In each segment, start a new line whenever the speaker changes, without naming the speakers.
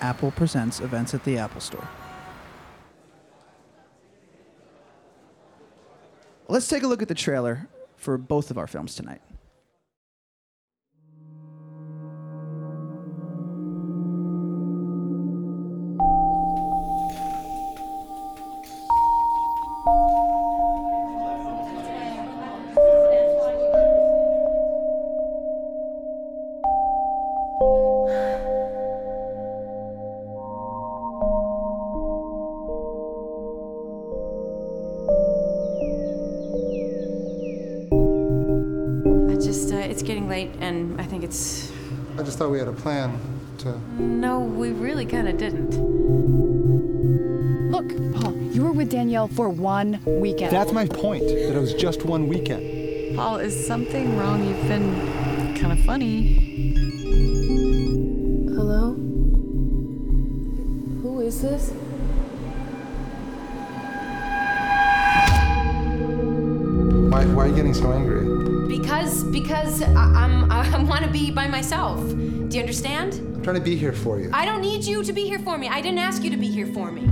Apple Presents events at the Apple Store. Let's take a look at the trailer for both of our films tonight.
Plan to.
No, we really kind of didn't.
Look, Paul, you were with Danielle for one weekend.
That's my point, that it was just one weekend.
Paul, is something wrong? You've been kind of funny.
Hello? Who is this?
Because, I, I'm, I want to be by myself. Do you understand?
I'm trying to be here for you.
I don't need you to be here for me. I didn't ask you to be here for me.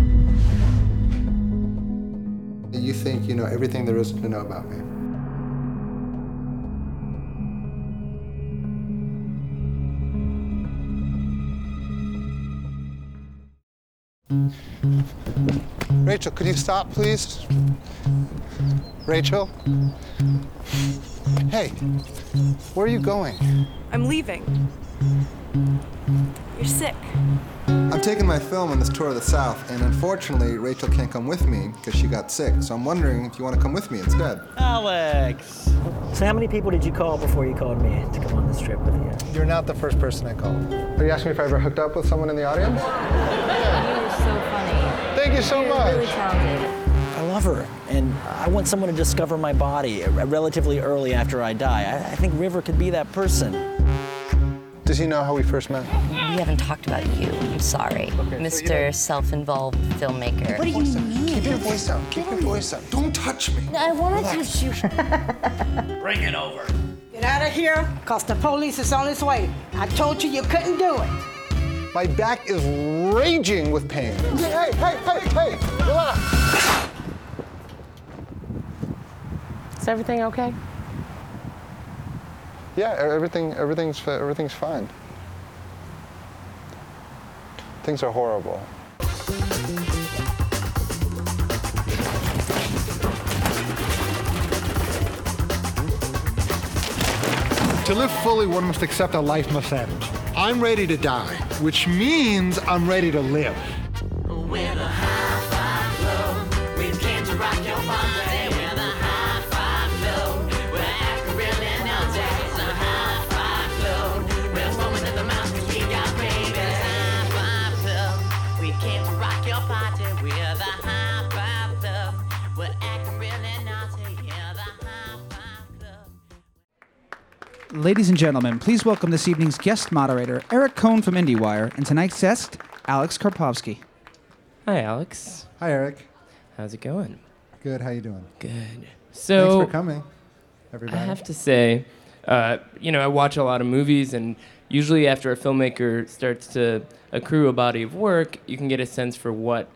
You think you know everything there is to know about me. Rachel, could you stop, please? Rachel? Hey, where are you going?
I'm leaving. You're sick.
I'm taking my film on this tour of the South, and unfortunately, Rachel can't come with me because she got sick. So I'm wondering if you want to come with me instead.
Alex!
So how many people did you call before you called me to come on this trip with you?
You're not the first person I called. Are you asking me if I ever hooked up with someone in the audience?
You were so funny.
Thank you so
You're
much.
really talented.
I love her, and I want someone to discover my body relatively early after I die. I, I think River could be that person.
Does he know how we first met?
We haven't talked about you. I'm sorry. Mr. Self involved filmmaker.
What do you mean? Keep your voice down. Keep your voice down. Don't touch me.
I want to touch you.
Bring it over.
Get out of here, cause the police is on its way. I told you you couldn't do it.
My back is raging with pain. Hey, hey, hey, hey, relax.
Is everything okay?
Yeah, everything, everything's, everything's fine. Things are horrible.
To live fully, one must accept that life must end. I'm ready to die, which means I'm ready to live.
Ladies and gentlemen, please welcome this evening's guest moderator, Eric Kohn from IndieWire, and tonight's guest, Alex Karpovsky.
Hi, Alex.
Hi, Eric.
How's it going?
Good. How you doing?
Good. So
Thanks for coming, everybody.
I have to say, uh, you know, I watch a lot of movies, and usually after a filmmaker starts to accrue a body of work, you can get a sense for what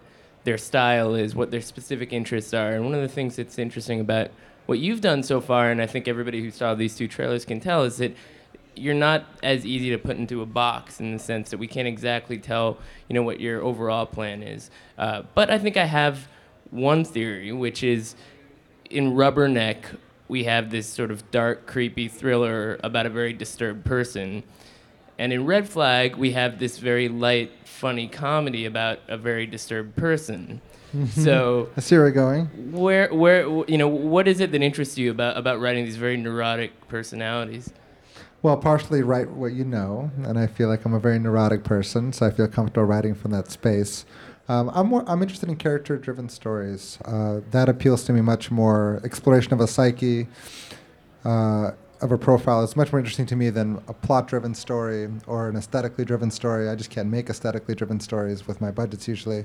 their style is, what their specific interests are. And one of the things that's interesting about what you've done so far, and I think everybody who saw these two trailers can tell, is that you're not as easy to put into a box in the sense that we can't exactly tell, you know, what your overall plan is. Uh, but I think I have one theory, which is in Rubberneck, we have this sort of dark, creepy thriller about a very disturbed person. And in Red Flag, we have this very light, funny comedy about a very disturbed person. So,
I see where you're going.
where, where, you know, what is it that interests you about, about writing these very neurotic personalities?
Well, partially write what you know, and I feel like I'm a very neurotic person, so I feel comfortable writing from that space. Um, I'm more, I'm interested in character-driven stories. Uh, that appeals to me much more. Exploration of a psyche, uh, of a profile is much more interesting to me than a plot-driven story or an aesthetically driven story. I just can't make aesthetically driven stories with my budgets usually.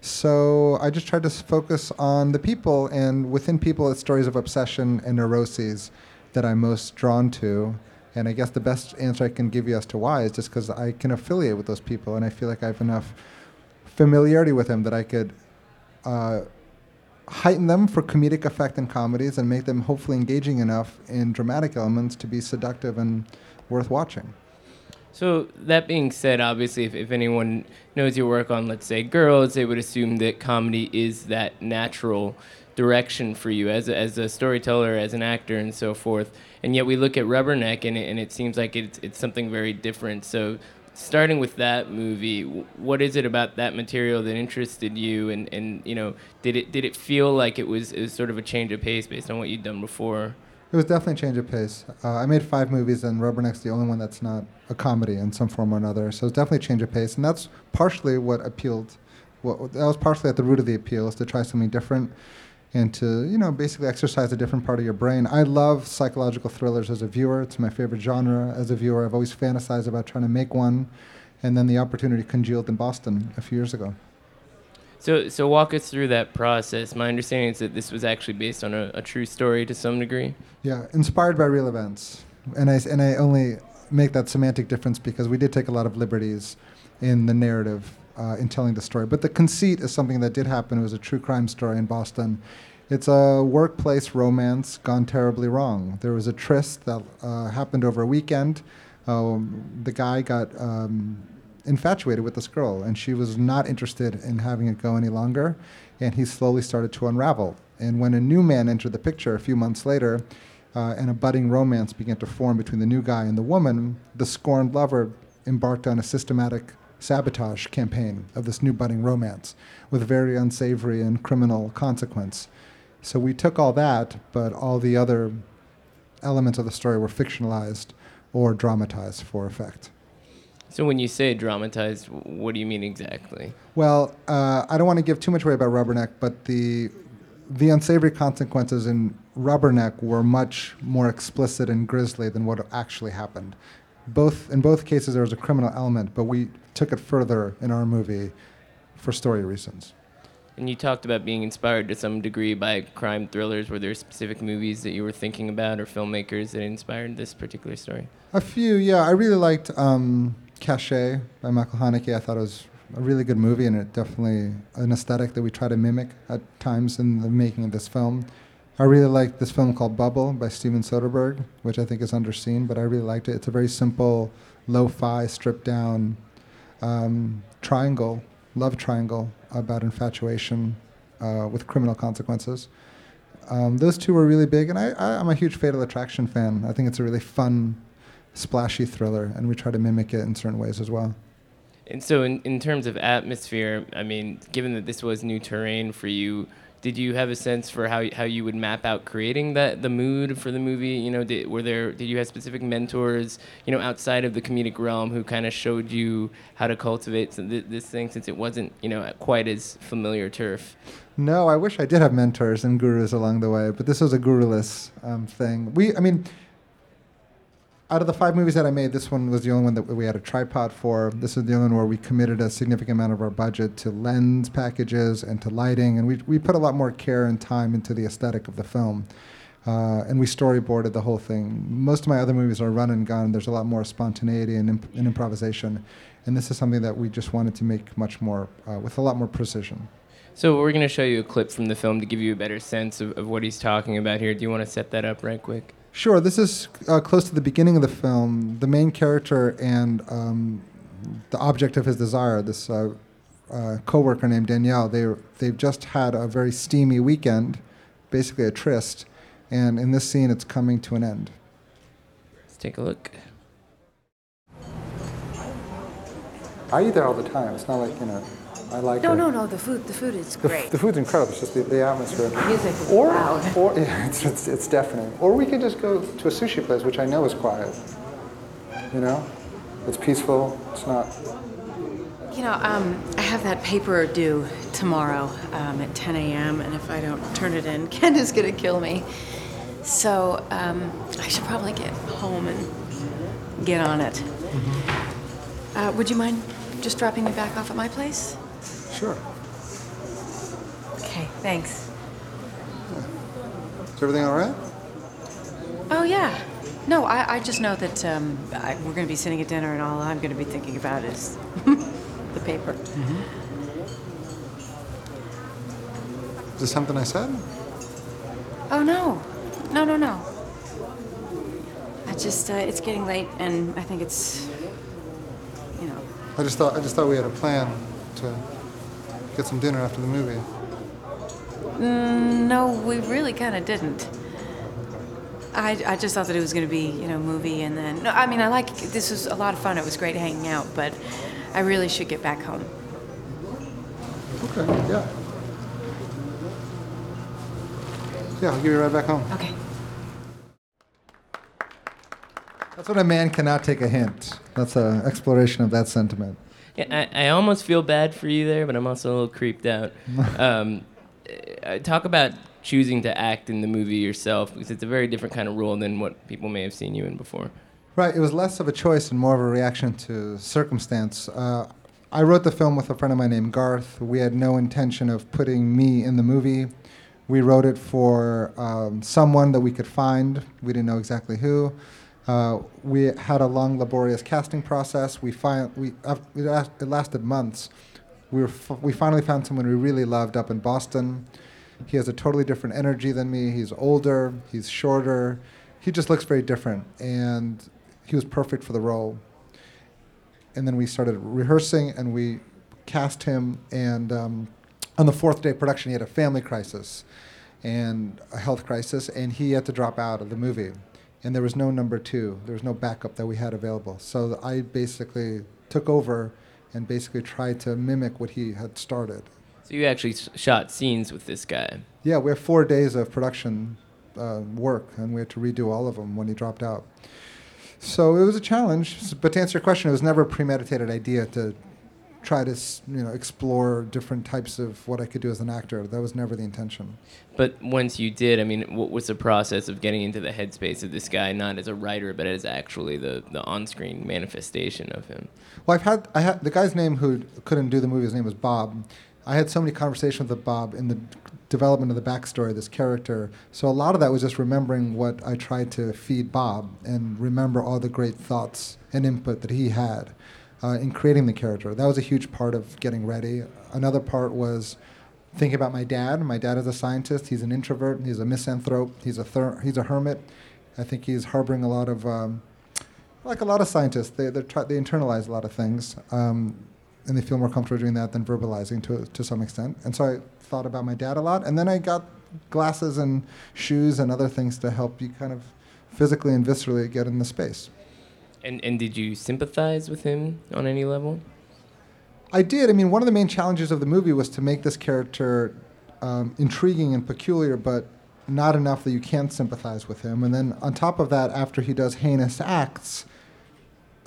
So I just tried to focus on the people, and within people, it's stories of obsession and neuroses that I'm most drawn to. And I guess the best answer I can give you as to why is just because I can affiliate with those people, and I feel like I have enough familiarity with them that I could uh, heighten them for comedic effect in comedies and make them hopefully engaging enough in dramatic elements to be seductive and worth watching.
So that being said, obviously, if, if anyone knows your work on, let's say, girls, they would assume that comedy is that natural direction for you as a, as a storyteller, as an actor, and so forth. And yet we look at Rubberneck, and it, and it seems like it's it's something very different. So starting with that movie, what is it about that material that interested you? And, and you know, did it did it feel like it was, it was sort of a change of pace based on what you'd done before?
It was definitely a change of pace. Uh, I made five movies, and Rubberneck's the only one that's not a comedy in some form or another. So it's definitely a change of pace, and that's partially what appealed. What, that was partially at the root of the appeal, is to try something different, and to you know basically exercise a different part of your brain. I love psychological thrillers as a viewer. It's my favorite genre as a viewer. I've always fantasized about trying to make one, and then the opportunity congealed in Boston a few years ago.
So, so walk us through that process. My understanding is that this was actually based on a, a true story to some degree.
Yeah, inspired by real events, and I and I only make that semantic difference because we did take a lot of liberties in the narrative uh, in telling the story. But the conceit is something that did happen. It was a true crime story in Boston. It's a workplace romance gone terribly wrong. There was a tryst that uh, happened over a weekend. Um, the guy got um, infatuated with this girl, and she was not interested in having it go any longer. And he slowly started to unravel. And when a new man entered the picture a few months later, uh, and a budding romance began to form between the new guy and the woman, the scorned lover embarked on a systematic sabotage campaign of this new budding romance with very unsavory and criminal consequence. So we took all that, but all the other elements of the story were fictionalized or dramatized for effect.
So when you say dramatized, what do you mean exactly?
Well, uh, I don't want to give too much away about Rubberneck, but the the unsavory consequences in Rubberneck were much more explicit and grisly than what actually happened. Both in both cases there was a criminal element, but we took it further in our movie for story reasons.
And you talked about being inspired to some degree by crime thrillers. Were there specific movies that you were thinking about or filmmakers that inspired this particular story?
A few, yeah. I really liked um, Caché by Michael Haneke. I thought it was a really good movie, and it definitely an aesthetic that we try to mimic at times in the making of this film. I really liked this film called Bubble by Steven Soderbergh, which I think is underseen, but I really liked it. It's a very simple, lo-fi, stripped down um, triangle, love triangle about infatuation uh, with criminal consequences. Um, those two were really big, and I, I, I'm a huge Fatal Attraction fan. I think it's a really fun, splashy thriller, and we try to mimic it in certain ways as well.
And so, in, in terms of atmosphere, I mean, given that this was new terrain for you, did you have a sense for how, how you would map out creating that the mood for the movie? You know, did, were there did you have specific mentors, you know, outside of the comedic realm who kind of showed you how to cultivate th- this thing since it wasn't, you know, quite as familiar turf?
No, I wish I did have mentors and gurus along the way, but this was a guruless um, thing. We, I mean, out of the five movies that I made, this one was the only one that we had a tripod for. This is the only one where we committed a significant amount of our budget to lens packages and to lighting, and we, we put a lot more care and time into the aesthetic of the film. Uh, and we storyboarded the whole thing. Most of my other movies are run and gun. There's a lot more spontaneity and, imp- and improvisation, and this is something that we just wanted to make much more uh, with a lot more precision.
So we're going to show you a clip from the film to give you a better sense of, of what he's talking about here. Do you want to set that up right quick?
Sure. This is uh, close to the beginning of the film. The main character and um, the object of his desire, this uh, uh, coworker named Danielle, they they've just had a very steamy weekend, basically a tryst, and in this scene, it's coming to an end.
Let's take a look.
I eat there all the time. It's not like you know. I like
no,
it.
no, no. The food, the food is
The,
great.
the food's incredible. It's just the, the atmosphere.
music is
or,
loud.
Or yeah, it's, it's, it's deafening. Or we could just go to a sushi place, which I know is quiet. You know, it's peaceful. It's not.
You know, um, I have that paper due tomorrow um, at 10 a.m., and if I don't turn it in, Ken is gonna kill me. So um, I should probably get home and get on it. Uh, would you mind just dropping me back off at my place?
Sure.
Okay, thanks.
Is everything all right?
Oh yeah, No, I, I just know that um, I, we're going to be sitting at dinner, and all I'm going to be thinking about is the paper.
Is this something I said?
Oh no, no, no, no. I just uh, it's getting late, and I think it's you know.
I just thought I just thought we had a plan to get some dinner after the movie.
Mm, no, we really kind of didn't. I, I just thought that it was going to be, you know, movie and then. No, I mean, I like this was a lot of fun. It was great hanging out, but I really should get back home.
Okay. Yeah. Yeah, I'll give you a ride back home.
Okay.
That's when a man cannot take a hint. That's an exploration of that sentiment.
I, I almost feel bad for you there, but I'm also a little creeped out. um, uh, talk about choosing to act in the movie yourself, because it's a very different kind of role than what people may have seen you in before.
Right. It was less of a choice and more of a reaction to circumstance. Uh, I wrote the film with a friend of mine named Garth. We had no intention of putting me in the movie. We wrote it for um, someone that we could find. We didn't know exactly who. Uh, we had a long, laborious casting process. We find we uh, it last- it lasted months. We were f- we finally found someone we really loved up in Boston. He has a totally different energy than me. He's older. He's shorter. He just looks very different, and he was perfect for the role. And then we started rehearsing, and we cast him. And um, on the fourth day of production, he had a family crisis and a health crisis, and he had to drop out of the movie. And there was no number two. There was no backup that we had available. So I basically took over and basically tried to mimic what he had started.
So you actually s- shot scenes with this guy.
Yeah, we have four days of production uh, work, and we had to redo all of them when he dropped out. So it was a challenge. But to answer your question, it was never a premeditated idea to try to you know explore different types of what I could do as an actor. That was never the intention.
But once you did, I mean, what was the process of getting into the headspace of this guy, not as a writer, but as actually the, the on-screen manifestation of him?
Well, I've had I had the guy's name who couldn't do the movie. His name was Bob. I had so many conversations with Bob in the development of the backstory of this character. So a lot of that was just remembering what I tried to feed Bob and remember all the great thoughts and input that he had uh, in creating the character. That was a huge part of getting ready. Another part was thinking about my dad. My dad is a scientist. He's an introvert. He's a misanthrope. He's a ther- he's a hermit. I think he's harboring a lot of um, like a lot of scientists, they they internalize a lot of things, um, and they feel more comfortable doing that than verbalizing to to some extent. And so I thought about my dad a lot, and then I got glasses and shoes and other things to help you kind of physically and viscerally get in the space.
And, and did you sympathize with him on any level?
I did. I mean, one of the main challenges of the movie was to make this character um, intriguing and peculiar, but not enough that you can't sympathize with him. And then on top of that, after he does heinous acts,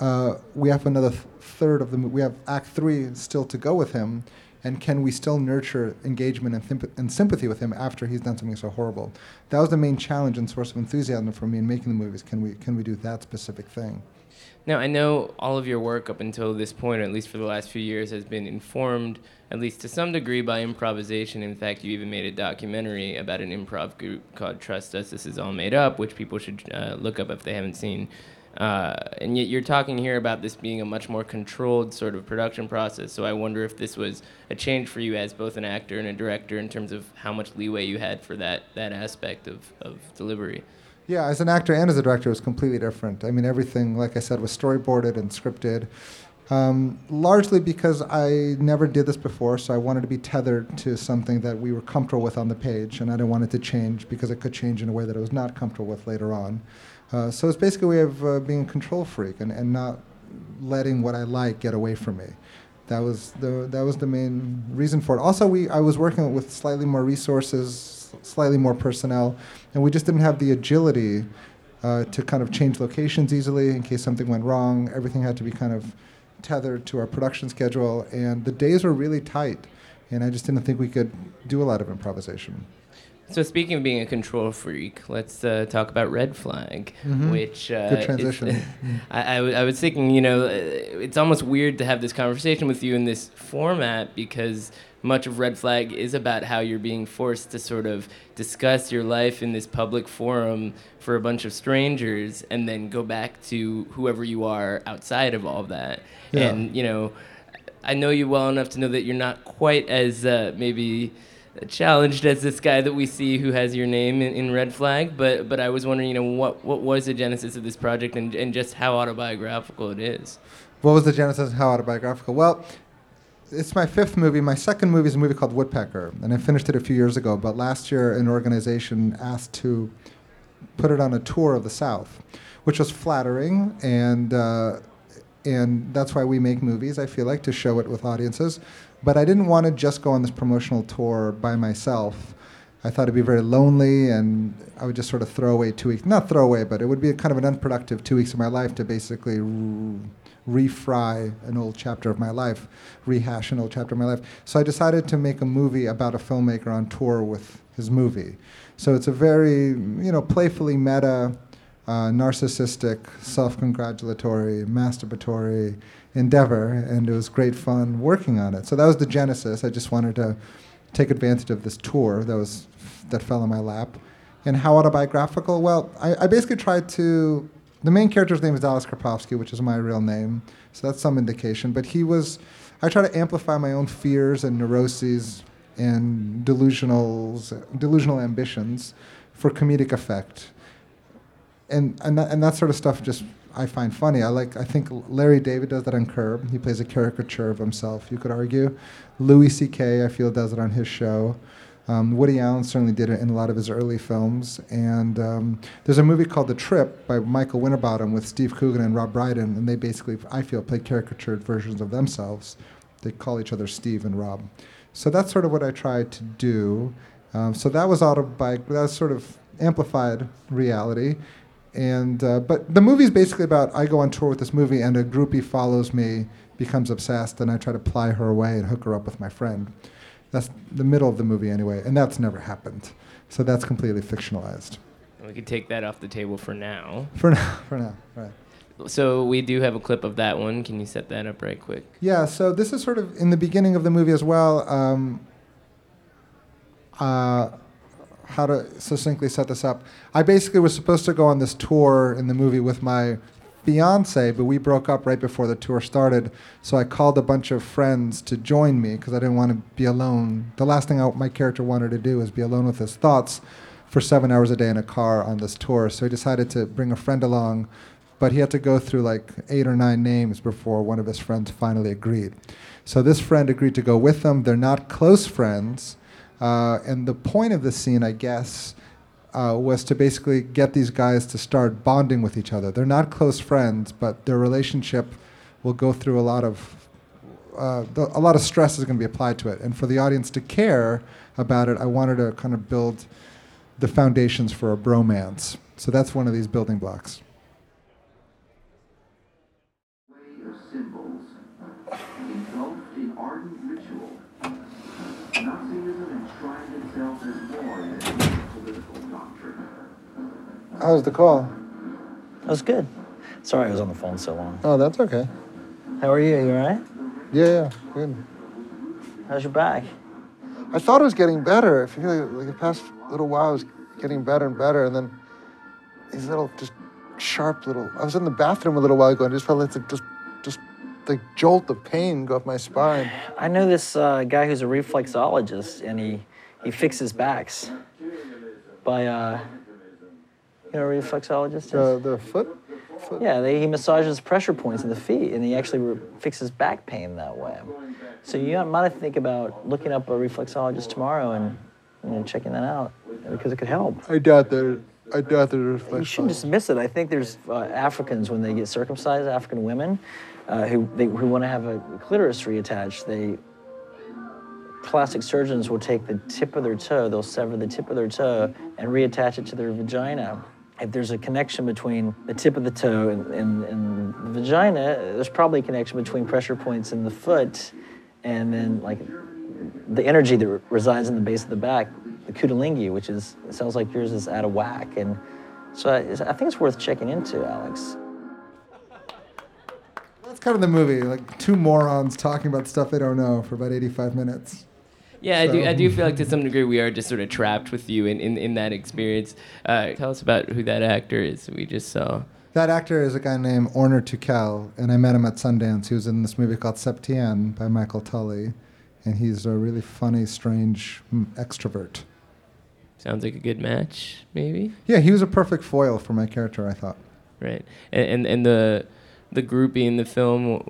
uh, we have another th- third of the movie. We have Act Three still to go with him, and can we still nurture engagement and, thimp- and sympathy with him after he's done something so horrible? That was the main challenge and source of enthusiasm for me in making the movies. Can we can we do that specific thing?
Now, I know all of your work up until this point, or at least for the last few years, has been informed, at least to some degree, by improvisation. In fact, you even made a documentary about an improv group called Trust Us, This Is All Made Up, which people should uh, look up if they haven't seen. Uh, and yet you're talking here about this being a much more controlled sort of production process. So I wonder if this was a change for you as both an actor and a director in terms of how much leeway you had for that, that aspect of, of delivery.
Yeah, as an actor and as a director, it was completely different. I mean, everything, like I said, was storyboarded and scripted. Um, largely because I never did this before, so I wanted to be tethered to something that we were comfortable with on the page, and I didn't want it to change because it could change in a way that I was not comfortable with later on. Uh, so it's basically a way of uh, being a control freak and, and not letting what I like get away from me. That was the that was the main reason for it. Also, we I was working with slightly more resources, slightly more personnel, and we just didn't have the agility uh, to kind of change locations easily in case something went wrong. Everything had to be kind of tethered to our production schedule, and the days were really tight. And I just didn't think we could do a lot of improvisation.
So speaking of being a control freak, let's uh, talk about Red Flag,
Mhm.
which uh,
Good transition.
I, I, w- I was thinking, you know, uh, it's almost weird to have this conversation with you in this format because much of Red Flag is about how you're being forced to sort of discuss your life in this public forum for a bunch of strangers and then go back to whoever you are outside of all of that.
Yeah.
And, you know, I know you well enough to know that you're not quite as uh, maybe challenged as this guy that we see who has your name in, in Red Flag, but but I was wondering, you know, what what was the genesis of this project and, and just how autobiographical it is.
What was the genesis how autobiographical? Well, it's my fifth movie. My second movie is a movie called Woodpecker, and I finished it a few years ago. But last year, an organization asked to put it on a tour of the South, which was flattering, and uh, and that's why we make movies. I feel like to show it with audiences, but I didn't want to just go on this promotional tour by myself. I thought it'd be very lonely, and I would just sort of throw away two weeks. Not throw away, but it would be kind of an unproductive two weeks of my life to basically refry an old chapter of my life, rehash an old chapter of my life. So I decided to make a movie about a filmmaker on tour with his movie. So it's a very, you know, playfully meta, uh, narcissistic, self-congratulatory, masturbatory endeavor, and it was great fun working on it. So that was the genesis. I just wanted to take advantage of this tour that was that fell in my lap. And how autobiographical? Well, I, I basically tried to. The main character's name is Alex Karpovsky, which is my real name, so that's some indication. But he was. I try to amplify my own fears and neuroses and delusionals, delusional ambitions, for comedic effect. And and that, and that sort of stuff just I find funny. I like. I think Larry David does that on Curb. He plays a caricature of himself. You could argue. Louis C.K. I feel does it on his show. Um, Woody Allen certainly did it in a lot of his early films. And um, there's a movie called The Trip by Michael Winterbottom with Steve Coogan and Rob Brydon, and they basically, I feel, play caricatured versions of themselves. They call each other Steve and Rob. So that's sort of what I tried to do. Um, so that was autobi- that was sort of amplified reality. And uh, but the movie is basically about I go on tour with this movie, and a groupie follows me, becomes obsessed, and I try to ply her away and hook her up with my friend. That's the middle of the movie anyway, and that's never happened. So that's completely fictionalized.
We could take that off the table for now.
For now, for now, right.
So we do have a clip of that one. Can you set that up right quick?
Yeah, so this is sort of in the beginning of the movie as well. Um, uh, how to succinctly set this up. I basically was supposed to go on this tour in the movie with my fiance, but we broke up right before the tour started. So I called a bunch of friends to join me because I didn't want to be alone. The last thing I, my character wanted to do was be alone with his thoughts for seven hours a day in a car on this tour. So he decided to bring a friend along, but he had to go through like eight or nine names before one of his friends finally agreed. So this friend agreed to go with them. They're not close friends. Uh, and the point of the scene, I guess, uh, was to basically get these guys to start bonding with each other. They're not close friends, but their relationship will go through a lot of uh, a lot of stress is going to be applied to it. And for the audience to care about it, I wanted to kind of build the foundations for a bromance. So that's one of these building blocks. How was the call?
That was good. Sorry I was on the phone so long.
Oh, that's okay.
How are you? You all right?
Yeah, yeah, good.
How's your back?
I thought it was getting better. I feel like, like the past little while it was getting better and better, and then these little just sharp little. I was in the bathroom a little while ago and just felt like it's just just like jolt of pain go up my spine.
I know this uh, guy who's a reflexologist, and he he fixes backs by uh, you know, a reflexologist is.
The the foot. foot?
Yeah, they, he massages pressure points in the feet, and he actually re- fixes back pain that way. So you might think about looking up a reflexologist tomorrow and you know, checking that out because it could help.
I doubt that. I doubt that.
You shouldn't dismiss it. I think there's uh, Africans when they get circumcised, African women uh, who they, who want to have a clitoris reattached. They plastic surgeons will take the tip of their toe, they'll sever the tip of their toe and reattach it to their vagina. If there's a connection between the tip of the toe and, and, and the vagina, there's probably a connection between pressure points in the foot and then like the energy that resides in the base of the back the Kundalini, which is sounds like yours is out of whack, and so I, I think it's worth checking into, Alex.
That's kind of the movie, like two morons talking about stuff they don't know for about 85 minutes.
Yeah, I do. I do feel like to some degree we are just sort of trapped with you in, in, in that experience. Uh, tell us about who that actor is we just saw.
That actor is a guy named Onur Tukel, and I met him at Sundance. He was in this movie called Septien by Michael Tully, and he's a really funny, strange extrovert.
Sounds like a good match, maybe.
Yeah, he was a perfect foil for my character, I thought.
Right, and and, and the the groupie in the film.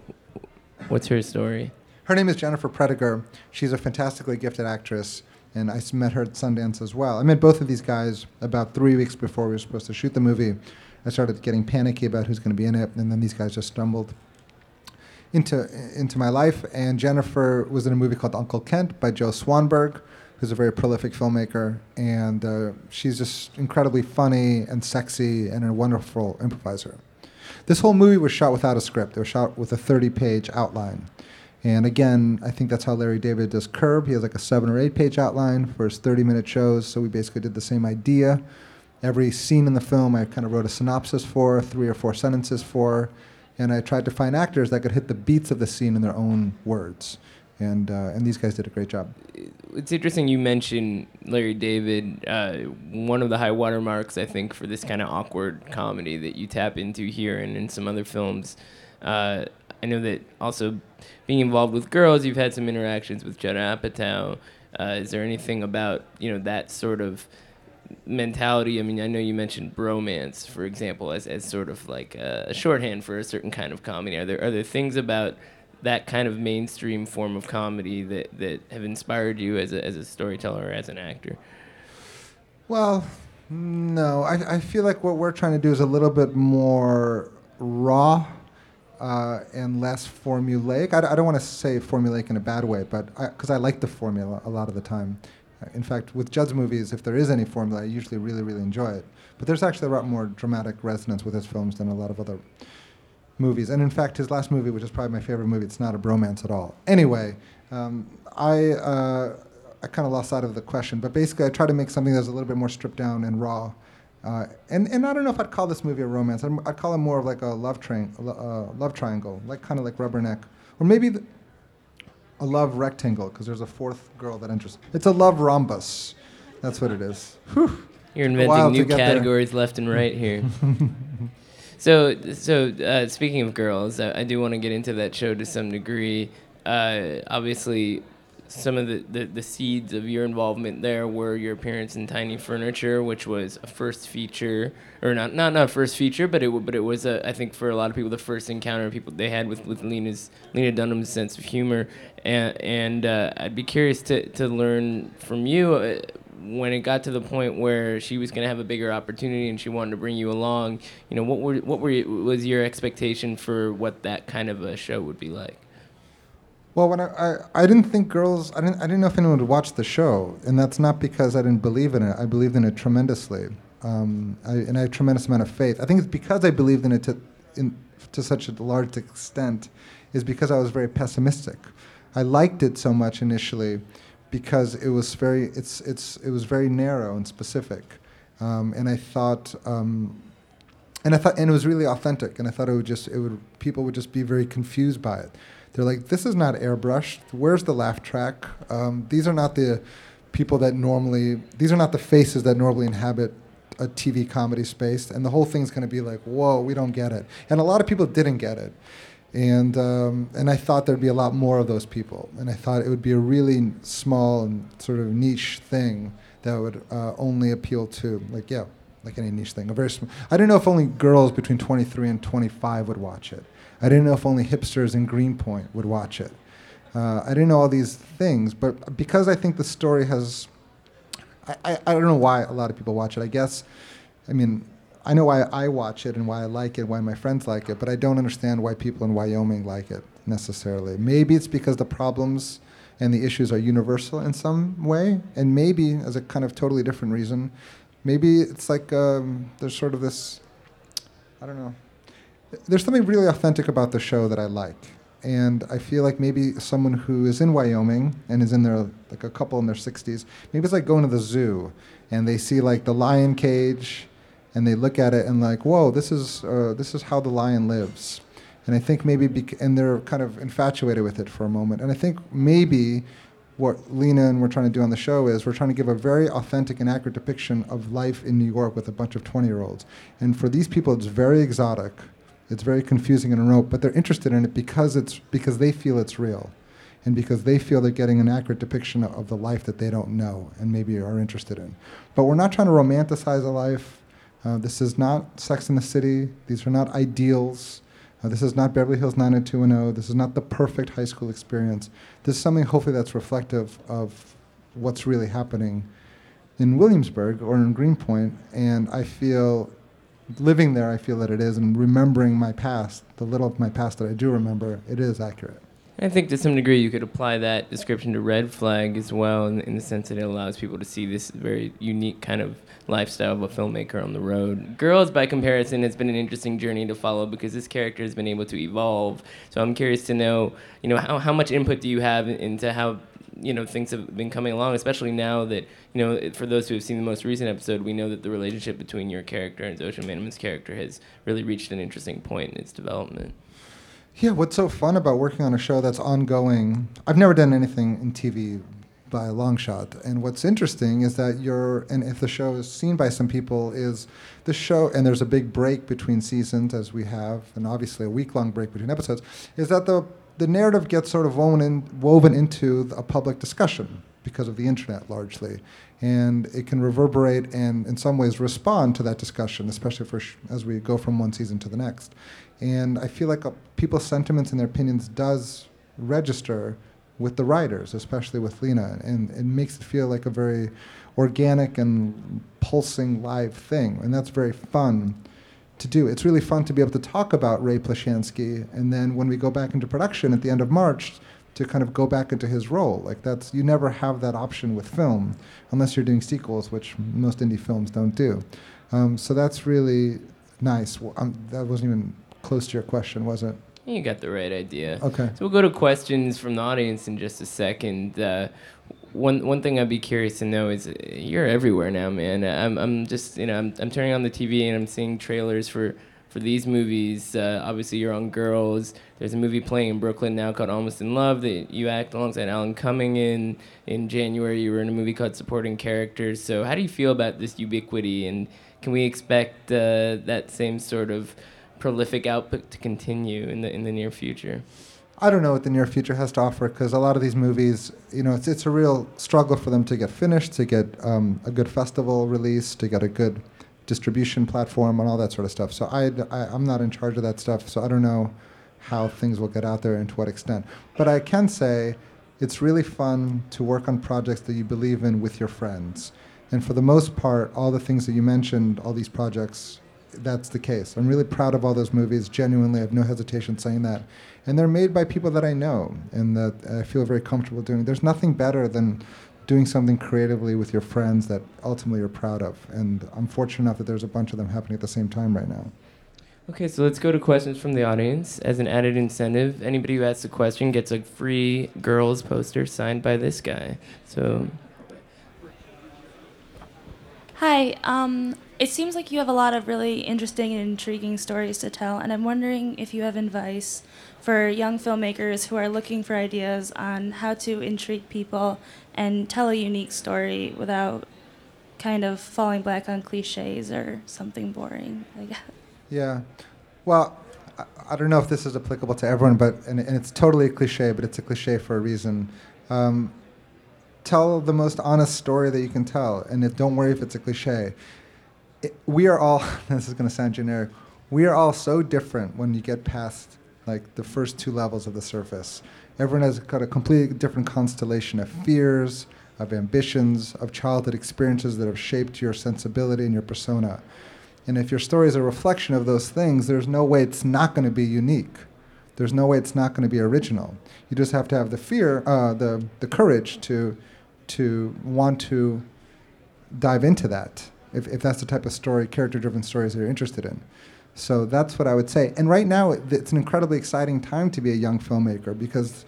What's her story?
Her name is Jennifer Prediger. She's a fantastically gifted actress, and I met her at Sundance as well. I met both of these guys about three weeks before we were supposed to shoot the movie. I started getting panicky about who's going to be in it, and then these guys just stumbled into into my life. And Jennifer was in a movie called Uncle Kent by Joe Swanberg, who's a very prolific filmmaker, and uh, she's just incredibly funny and sexy and a wonderful improviser. This whole movie was shot without a script. It was shot with a 30-page outline. And again, I think that's how Larry David does Curb. He has like a seven or eight page outline for his 30 minute shows. So we basically did the same idea. Every scene in the film, I kind of wrote a synopsis for, three or four sentences for, and I tried to find actors that could hit the beats of the scene in their own words. And, uh, and these guys did a great job.
It's interesting you mentioned Larry David. Uh, one of the high watermarks, I think, for this kind of awkward comedy that you tap into here and in some other films. Uh, I know that also being involved with girls, you've had some interactions with Judd Apatow. Uh, is there anything about you know that sort of mentality? I mean, I know you mentioned bromance, for example, as, as sort of like a, a shorthand for a certain kind of comedy. Are there are there things about that kind of mainstream form of comedy that, that have inspired you as a, as a storyteller or as an actor?
Well, no. I, I feel like what we're trying to do is a little bit more raw uh, and less formulaic. I don't want to say formulaic in a bad way, but because I, like the formula a lot of the time. In fact, with Judd's movies, if there is any formula, I usually really, really enjoy it. But there's actually a lot more dramatic resonance with his films than a lot of other movies. And in fact, his last movie, which is probably my favorite movie, it's not a bromance at all. Anyway, um, I uh, I kind of lost sight of the question, but basically, I try to make something that's a little bit more stripped down and raw. Uh, and and I don't know if I'd call this movie a romance. I'd, I'd call it more of like a love train, a uh, love triangle, like kind of like Rubberneck, or maybe the, a love rectangle because there's a fourth girl that enters. It's a love rhombus. That's what it is. Whew.
You're inventing new
get there.
categories left and right here. so, so uh, speaking of girls, I, I do want to get into that show to some degree. Uh, obviously, some of the, the, the seeds of your involvement there were your appearance in Tiny Furniture, which was a first feature, or not not not first feature, but it but it was a, I think for a lot of people the first encounter people they had with, with Lena's Lena Dunham's sense of humor, and and uh, I'd be curious to, to learn from you. Uh, when it got to the point where she was going to have a bigger opportunity and she wanted to bring you along, you know, what were what were was your expectation for what that kind of a show would be like?
Well, when I, I, I didn't think girls, I didn't, I didn't know if anyone would watch the show, and that's not because I didn't believe in it. I believed in it tremendously, um, I, and I have a tremendous amount of faith. I think it's because I believed in it to, in, to such a large extent, is because I was very pessimistic. I liked it so much initially because it was very, it's, it's, it was very narrow and specific, um, and I thought. Um, and I thought, and it was really authentic, and I thought it would just, it would, people would just be very confused by it. They're like, this is not airbrushed. Where's the laugh track? Um, these are not the people that normally, these are not the faces that normally inhabit a TV comedy space. And the whole thing's going to be like, whoa, we don't get it. And a lot of people didn't get it. And, um, and I thought there'd be a lot more of those people. And I thought it would be a really small and sort of niche thing that would uh, only appeal to, like, yeah, like any niche thing. A very sm- I don't know if only girls between 23 and 25 would watch it. I didn't know if only hipsters in Greenpoint would watch it. Uh, I didn't know all these things, but because I think the story has, I, I, I don't know why a lot of people watch it. I guess, I mean, I know why I watch it and why I like it, why my friends like it, but I don't understand why people in Wyoming like it necessarily. Maybe it's because the problems and the issues are universal in some way, and maybe as a kind of totally different reason, maybe it's like um, there's sort of this, I don't know, there's something really authentic about the show that I like. and I feel like maybe someone who is in Wyoming and is in their like a couple in their 60s, maybe it's like going to the zoo, and they see like the lion cage, and they look at it and like, whoa, this is uh, this is how the lion lives, and I think maybe bec- and they're kind of infatuated with it for a moment, and I think maybe what Lena and we're trying to do on the show is we're trying to give a very authentic and accurate depiction of life in New York with a bunch of 20 year olds. And for these people, it's very exotic. It's very confusing and remote, but they're interested in it because it's because they feel it's real, and because they feel they're getting an accurate depiction of the life that they don't know and maybe are interested in. But we're not trying to romanticize a life. Uh, this is not Sex in the City. These are not ideals. Uh, this is not Beverly Hills 90210. This is not the perfect high school experience. This is something hopefully that's reflective of what's really happening in Williamsburg or in Greenpoint. And I feel, living there, I feel that it is. And remembering my past, the little of my past that I do remember, it is accurate.
I think to some degree you could apply that description to Red Flag as well, in, in the sense that it allows people to see this very unique kind of lifestyle of a filmmaker on the road. Girls, by comparison, has been an interesting journey to follow because this character has been able to evolve. So I'm curious to know, you know, how, how much input do you have into how you know things have been coming along, especially now that you know for those who have seen the most recent episode, we know that the relationship between your character and Zosia Mamet's character has really reached an interesting point in its development.
Yeah, what's so fun about working on a show that's ongoing? I've never done anything in TV by a long shot. And what's interesting is that you're, and if the show is seen by some people, is the show, and there's a big break between seasons as we have, and obviously a week long break between episodes, is that the, the narrative gets sort of woven, in, woven into a public discussion because of the internet largely. And it can reverberate and, in some ways, respond to that discussion, especially for sh- as we go from one season to the next. And I feel like uh, people's sentiments and their opinions does register with the writers, especially with Lena, and it makes it feel like a very organic and pulsing live thing, and that's very fun to do. It's really fun to be able to talk about Ray Ploshansky, and then when we go back into production at the end of March, to kind of go back into his role. Like that's you never have that option with film, unless you're doing sequels, which most indie films don't do. Um, so that's really nice. Well, um, that wasn't even close to your question, was it?
You got the right idea.
Okay.
So we'll go to questions from the audience in just a second. Uh, one one thing I'd be curious to know is you're everywhere now, man. I'm I'm just you know I'm I'm turning on the TV and I'm seeing trailers for for these movies. Uh, obviously, you're on Girls. There's a movie playing in Brooklyn now called Almost in Love that you act alongside Alan Cumming in. In January, you were in a movie called Supporting Characters. So how do you feel about this ubiquity, and can we expect uh, that same sort of prolific output to continue in the in the near future?
I don't know what the near future has to offer because a lot of these movies, you know, it's it's a real struggle for them to get finished, to get um, a good festival release, to get a good distribution platform, and all that sort of stuff. So I, I am not in charge of that stuff, so I don't know how things will get out there and to what extent. But I can say it's really fun to work on projects that you believe in with your friends. And for the most part, all the things that you mentioned, all these projects, that's the case. I'm really proud of all those movies. Genuinely, I have no hesitation saying that. And they're made by people that I know and that I feel very comfortable doing. There's nothing better than doing something creatively with your friends that ultimately you're proud of. And I'm fortunate enough that there's a bunch of them happening at the same time right now.
Okay, so let's go to questions from the audience. As an added incentive, anybody who asks a question gets a free girls poster signed by this guy. So,
Hi, um, it seems like you have a lot of really interesting and intriguing stories to tell, and I'm wondering if you have advice for young filmmakers who are looking for ideas on how to intrigue people and tell a unique story without kind of falling back on cliches or something boring, I guess.
Yeah. Well, I, I don't know if this is applicable to everyone, but and, and it's totally a cliche, but it's a cliche for a reason. Um, tell the most honest story that you can tell, and don't worry if it's a cliche. It, we are all. This is going to sound generic. We are all so different when you get past like the first two levels of the surface. Everyone has got a completely different constellation of fears, of ambitions, of childhood experiences that have shaped your sensibility and your persona. And if your story is a reflection of those things, there's no way it's not going to be unique. There's no way it's not going to be original. You just have to have the fear, uh, the the courage to to want to dive into that. If if that's the type of story, character-driven stories that you're interested in. So that's what I would say. And right now, it- it's an incredibly exciting time to be a young filmmaker because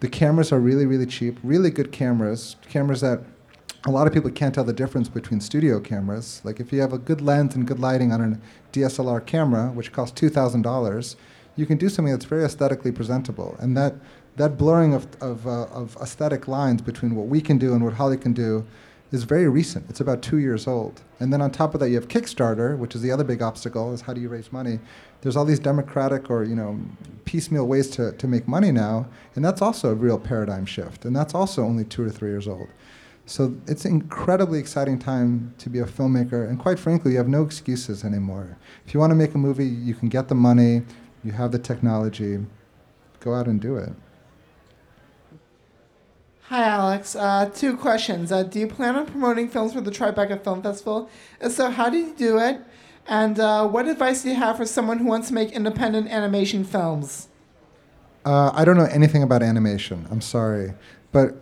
the cameras are really, really cheap, really good cameras, cameras that a lot of people can't tell the difference between studio cameras. Like if you have a good lens and good lighting on a DSLR camera, which costs two thousand dollars, you can do something that's very aesthetically presentable. And that that blurring of of, uh, of aesthetic lines between what we can do and what Holly can do is very recent. It's about two years old. And then on top of that, you have Kickstarter, which is the other big obstacle: is how do you raise money? There's all these democratic or you know piecemeal ways to, to make money now, and that's also a real paradigm shift. And that's also only two or three years old. So it's an incredibly exciting time to be a filmmaker, and quite frankly, you have no excuses anymore. If you want to make a movie, you can get the money, you have the technology, go out and do it.
Hi, Alex. Uh, two questions. Uh, do you plan on promoting films for the Tribeca Film Festival? If so, how do you do it? And uh, what advice do you have for someone who wants to make independent animation films?
Uh, I don't know anything about animation. I'm sorry, but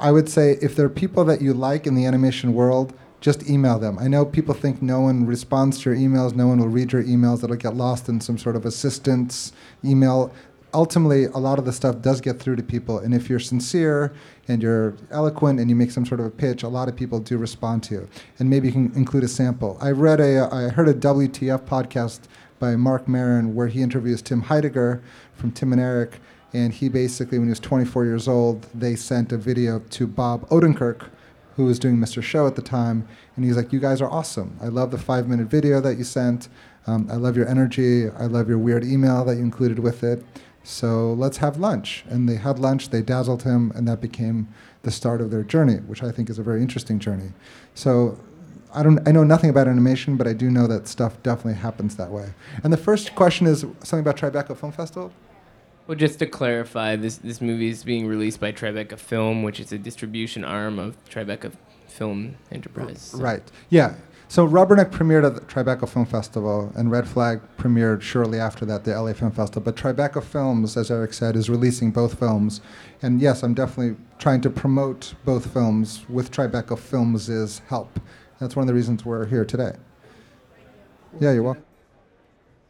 I would say if there are people that you like in the animation world, just email them. I know people think no one responds to your emails, no one will read your emails, it'll get lost in some sort of assistance email. Ultimately, a lot of the stuff does get through to people, and if you're sincere and you're eloquent and you make some sort of a pitch, a lot of people do respond to you. And maybe you can include a sample. I read a, I heard a WTF podcast by Marc Maron where he interviews Tim Heidecker from Tim and Eric, and he basically, when he was 24 years old, they sent a video to Bob Odenkirk, who was doing Mr. Show at the time, and he's like, "You guys are awesome. I love the five-minute video that you sent. Um, I love your energy. I love your weird email that you included with it. So let's have lunch." And they had lunch. They dazzled him, and that became the start of their journey, which I think is a very interesting journey. So I don't I know nothing about animation, but I do know that stuff definitely happens that way. And the first question is something about Tribeca Film Festival.
Well, just to clarify, this this movie is being released by Tribeca Film, which is a distribution arm of Tribeca Film Enterprise. so-
Right. Yeah. So Rubberneck premiered at the Tribeca Film Festival, and Red Flag premiered shortly after that, the LA Film Festival. But Tribeca Films, as Eric said, is releasing both films. And yes, I'm definitely trying to promote both films with Tribeca Films' help. That's one of the reasons we're here today. Yeah, you're welcome.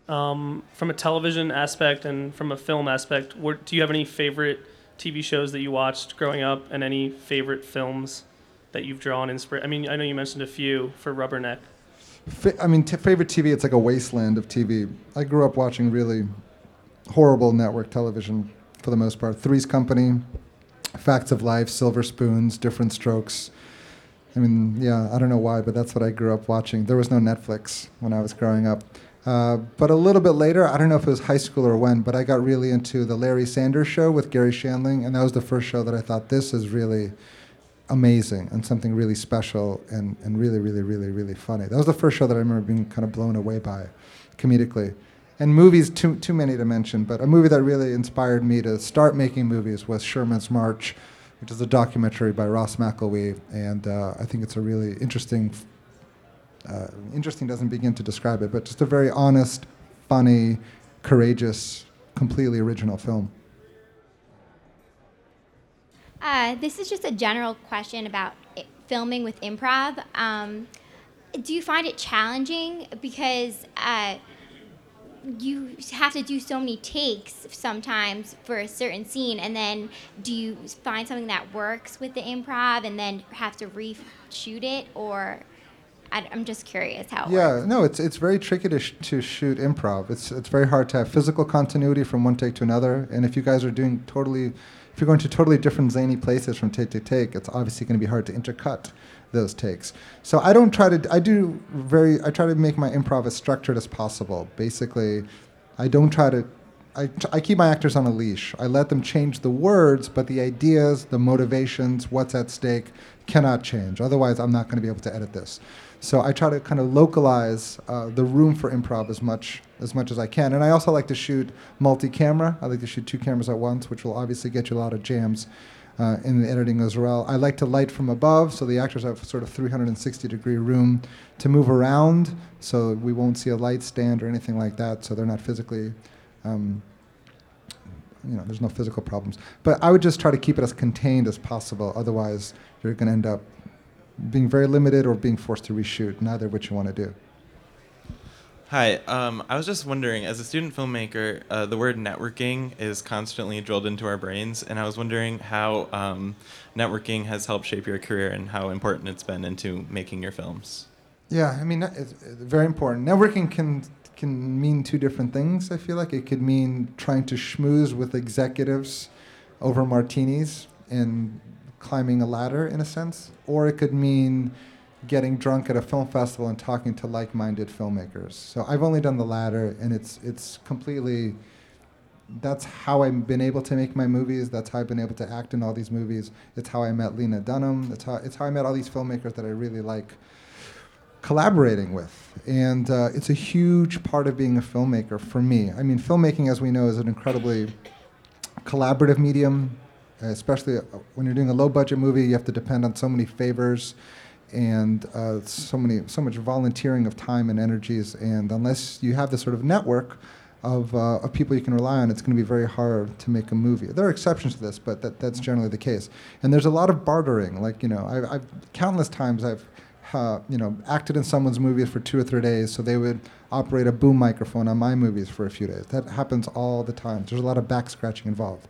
Um, from a television aspect and from a film aspect, what, do you have any favorite TV shows that you watched growing up, and any favorite films that you've drawn inspiration? I mean, I know you mentioned a few for Rubberneck.
Fa- I mean, t- favorite TV, it's like a wasteland of TV. I grew up watching really horrible network television for the most part. Three's Company, Facts of Life, Silver Spoons, Diff'rent Strokes. I mean, yeah, I don't know why, but that's what I grew up watching. There was no Netflix when I was growing up. Uh, but a little bit later, I don't know if it was high school or when, but I got really into the Larry Sanders Show with Garry Shandling, and that was the first show that I thought this is really amazing and something really special and, and really, really, really, really funny. That was the first show that I remember being kind of blown away by, comedically. And movies, too, too many to mention, but a movie that really inspired me to start making movies was Sherman's March, which is a documentary by Ross McElwee, and uh, I think it's a really interesting uh, interesting doesn't begin to describe it, but just a very honest, funny, courageous, completely original film.
Uh, this is just a general question about i filming with improv. Um, do you find it challenging because uh, you have to do so many takes sometimes for a certain scene, and then do you find something that works with the improv and then have to reshoot it, or I, I'm just curious how. It
Yeah,
works.
no, it's it's very tricky to, sh- to shoot improv. It's it's very hard to have physical continuity from one take to another. And if you guys are doing totally, if you're going to totally different zany places from take to take, it's obviously going to be hard to intercut those takes. So I don't try to. I do very. I try to make my improv as structured as possible. Basically, I don't try to. I, I keep my actors on a leash. I let them change the words, but the ideas, the motivations, what's at stake cannot change. Otherwise, I'm not going to be able to edit this. So I try to kind of localize uh, the room for improv as much as much as I can. And I also like to shoot multi-camera. I like to shoot two cameras at once, which will obviously get you a lot of jams uh, in the editing as well. I like to light from above, so the actors have sort of 360 degree room to move around, so we won't see a light stand or anything like that. So they're not physically. Um, you know, there's no physical problems. But I would just try to keep it as contained as possible. Otherwise, you're going to end up being very limited or being forced to reshoot, neither of which you want to do.
Hi. Um, I was just wondering, as a student filmmaker, uh, the word networking is constantly drilled into our brains, and I was wondering how um, networking has helped shape your career and how important it's been into making your films.
Yeah, I mean, it's very important. Networking can can mean two different things. I feel like it could mean trying to schmooze with executives over martinis and climbing a ladder, in a sense, or it could mean getting drunk at a film festival and talking to like-minded filmmakers. So I've only done the latter, and it's it's completely. That's how I've been able to make my movies. That's how I've been able to act in all these movies. It's how I met Lena Dunham. That's how it's how I met all these filmmakers that I really like collaborating with. And uh, it's a huge part of being a filmmaker for me. I mean, filmmaking, as we know, is an incredibly collaborative medium, especially uh, when you're doing a low budget movie, you have to depend on so many favors and uh, so many so much volunteering of time and energies. And unless you have this sort of network of, uh, of people you can rely on it's going to be very hard to make a movie. There are exceptions to this but that, that's generally the case. And there's a lot of bartering like you know I've, I've countless times i've uh, you know acted in someone's movies for two or three days so they would operate a boom microphone on my movies for a few days. That happens all the time. There's a lot of back scratching involved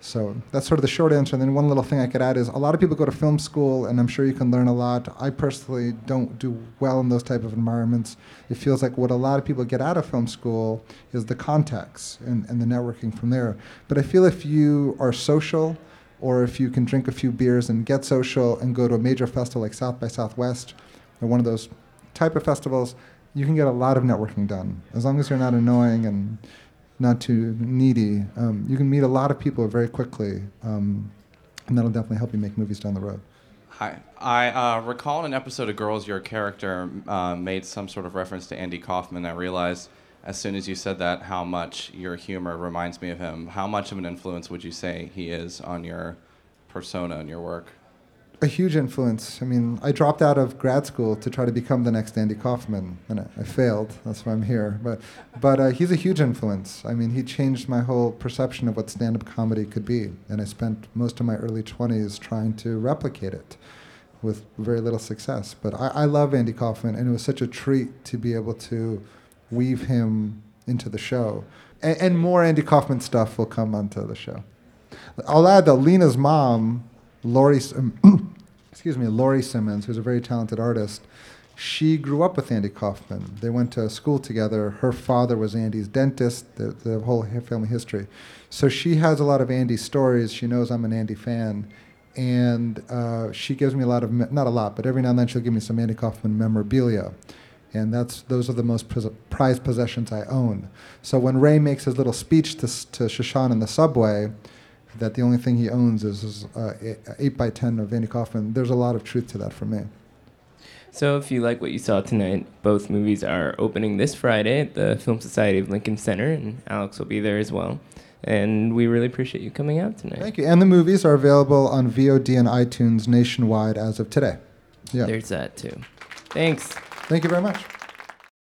so that's sort of the short answer. And then one little thing I could add is a lot of people go to film school, and I'm sure you can learn a lot. I personally don't do well in those type of environments. It feels like what a lot of people get out of film school is the contacts and, and the networking from there. But I feel if you are social, or if you can drink a few beers and get social and go to a major festival like South by Southwest, or one of those type of festivals, you can get a lot of networking done as long as you're not annoying and not too needy, um, you can meet a lot of people very quickly, um, and that'll definitely help you make movies down the road.
Hi. I uh, recall in an episode of Girls, your character uh, made some sort of reference to Andy Kaufman. I realized as soon as you said that how much your humor reminds me of him. How much of an influence would you say he is on your persona and your work?
A huge influence. I mean, I dropped out of grad school to try to become the next Andy Kaufman, and I, I failed. That's why I'm here. But, but uh, he's a huge influence. I mean, he changed my whole perception of what stand-up comedy could be, and I spent most of my early 20s trying to replicate it, with very little success. But I, I love Andy Kaufman, and it was such a treat to be able to weave him into the show. And, and more Andy Kaufman stuff will come onto the show. I'll add that Lena's mom Laurie, excuse me, Laurie Simmons, who's a very talented artist, she grew up with Andy Kaufman. They went to school together. Her father was Andy's dentist, the, the whole family history. So she has a lot of Andy stories. She knows I'm an Andy fan. And uh, she gives me a lot of, me- not a lot, but every now and then she'll give me some Andy Kaufman memorabilia. And that's, those are the most prized possessions I own. So when Ray makes his little speech to, to Shoshan in the subway, that the only thing he owns is, uh, 8 by 10 of Andy Kaufman. There's a lot of truth to that for me.
So, if you like what you saw tonight, both movies are opening this Friday at the Film Society of Lincoln Center, and Alex will be there as well. And we really appreciate you coming out tonight.
Thank you. And the movies are available on VOD and iTunes nationwide as of today.
Yeah. There's that too. Thanks.
Thank you very much.